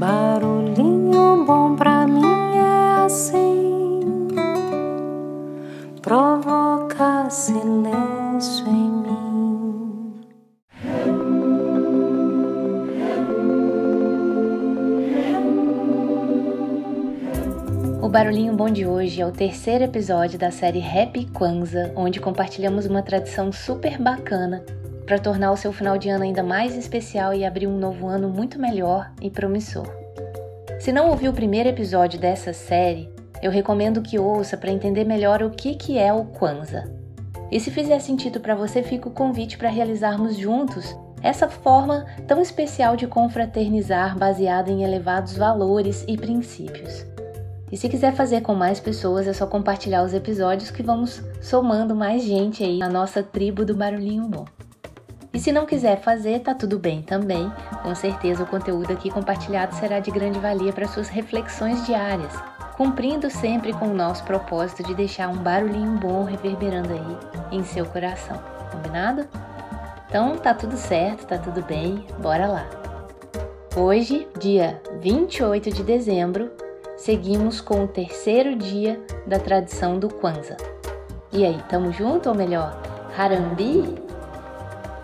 Barulhinho bom pra mim é assim, provoca silêncio em mim. O Barulhinho Bom de hoje é o terceiro episódio da série Happy Kwanzaa, onde compartilhamos uma tradição super bacana para tornar o seu final de ano ainda mais especial e abrir um novo ano muito melhor e promissor. Se não ouviu o primeiro episódio dessa série, eu recomendo que ouça para entender melhor o que, que é o Kwanzaa. E se fizer sentido para você, fica o convite para realizarmos juntos essa forma tão especial de confraternizar baseada em elevados valores e princípios. E se quiser fazer com mais pessoas, é só compartilhar os episódios que vamos somando mais gente aí na nossa tribo do Barulhinho Bom. E se não quiser fazer, tá tudo bem também. Com certeza o conteúdo aqui compartilhado será de grande valia para suas reflexões diárias, cumprindo sempre com o nosso propósito de deixar um barulhinho bom reverberando aí em seu coração. Combinado? Então tá tudo certo, tá tudo bem, bora lá. Hoje, dia 28 de dezembro, seguimos com o terceiro dia da tradição do Kwanzaa. E aí, tamo junto ou melhor, Harambi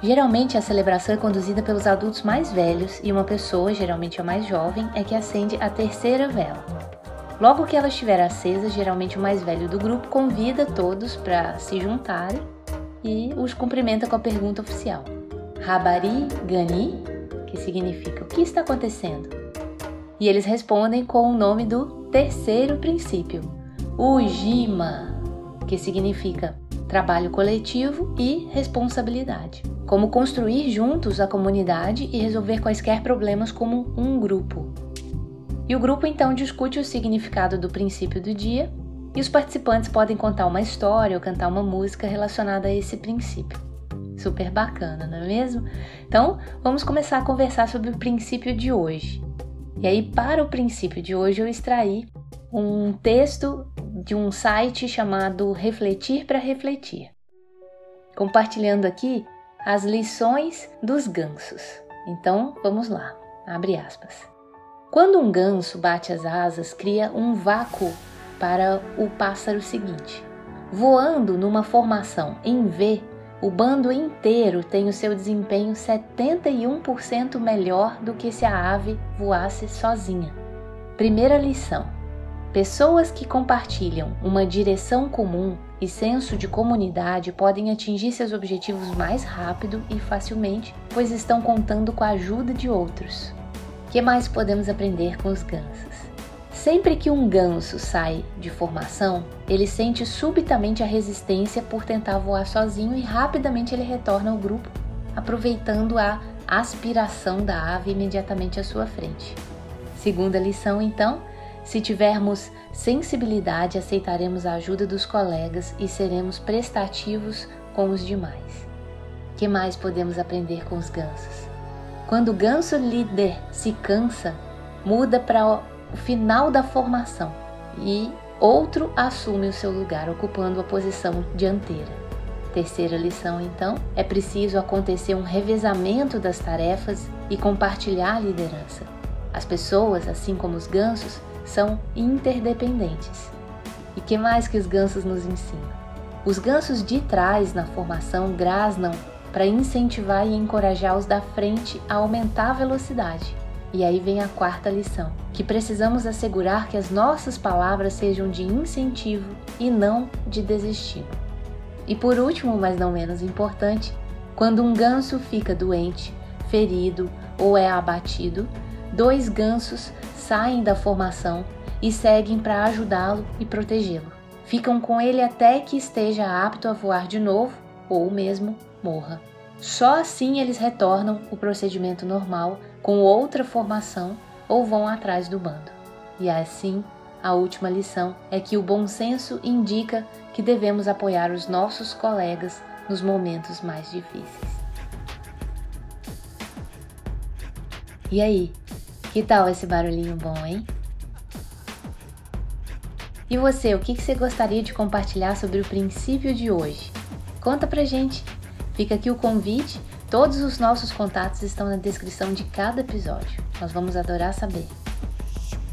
Geralmente a celebração é conduzida pelos adultos mais velhos e uma pessoa, geralmente a mais jovem, é que acende a terceira vela. Logo que ela estiver acesa, geralmente o mais velho do grupo convida todos para se juntarem e os cumprimenta com a pergunta oficial: Rabari Gani, que significa o que está acontecendo? E eles respondem com o nome do terceiro princípio, Ujima, que significa trabalho coletivo e responsabilidade como construir juntos a comunidade e resolver quaisquer problemas como um grupo. E o grupo então discute o significado do princípio do dia e os participantes podem contar uma história ou cantar uma música relacionada a esse princípio. Super bacana, não é mesmo? Então, vamos começar a conversar sobre o princípio de hoje. E aí, para o princípio de hoje, eu extraí um texto de um site chamado Refletir para Refletir. Compartilhando aqui as lições dos gansos. Então, vamos lá. Abre aspas. Quando um ganso bate as asas, cria um vácuo para o pássaro seguinte. Voando numa formação em V, o bando inteiro tem o seu desempenho 71% melhor do que se a ave voasse sozinha. Primeira lição: Pessoas que compartilham uma direção comum e senso de comunidade podem atingir seus objetivos mais rápido e facilmente, pois estão contando com a ajuda de outros. O que mais podemos aprender com os gansos? Sempre que um ganso sai de formação, ele sente subitamente a resistência por tentar voar sozinho e rapidamente ele retorna ao grupo, aproveitando a aspiração da ave imediatamente à sua frente. Segunda lição, então, se tivermos sensibilidade, aceitaremos a ajuda dos colegas e seremos prestativos com os demais. Que mais podemos aprender com os gansos? Quando o ganso líder se cansa, muda para o final da formação e outro assume o seu lugar, ocupando a posição dianteira. Terceira lição, então, é preciso acontecer um revezamento das tarefas e compartilhar a liderança. As pessoas, assim como os gansos, são interdependentes. E que mais que os gansos nos ensinam? Os gansos de trás na formação grasnam para incentivar e encorajar os da frente a aumentar a velocidade. E aí vem a quarta lição, que precisamos assegurar que as nossas palavras sejam de incentivo e não de desestímulo. E por último, mas não menos importante, quando um ganso fica doente, ferido ou é abatido, dois gansos saem da formação e seguem para ajudá-lo e protegê-lo. Ficam com ele até que esteja apto a voar de novo ou mesmo morra. Só assim eles retornam o procedimento normal com outra formação ou vão atrás do bando. E assim, a última lição é que o bom senso indica que devemos apoiar os nossos colegas nos momentos mais difíceis. E aí, que tal esse barulhinho bom, hein? E você, o que você gostaria de compartilhar sobre o princípio de hoje? Conta pra gente! Fica aqui o convite, todos os nossos contatos estão na descrição de cada episódio. Nós vamos adorar saber.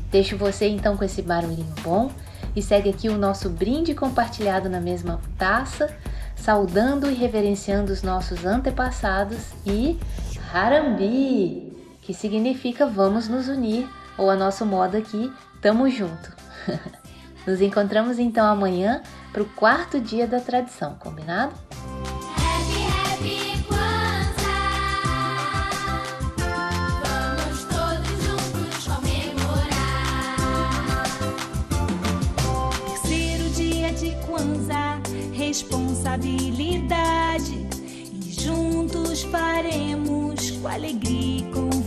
Deixo você então com esse barulhinho bom e segue aqui o nosso brinde compartilhado na mesma taça, saudando e reverenciando os nossos antepassados e Harambi, que significa vamos nos unir, ou a nosso modo aqui, tamo junto. Nos encontramos então amanhã para o quarto dia da tradição, combinado? responsabilidade e juntos faremos com alegria e com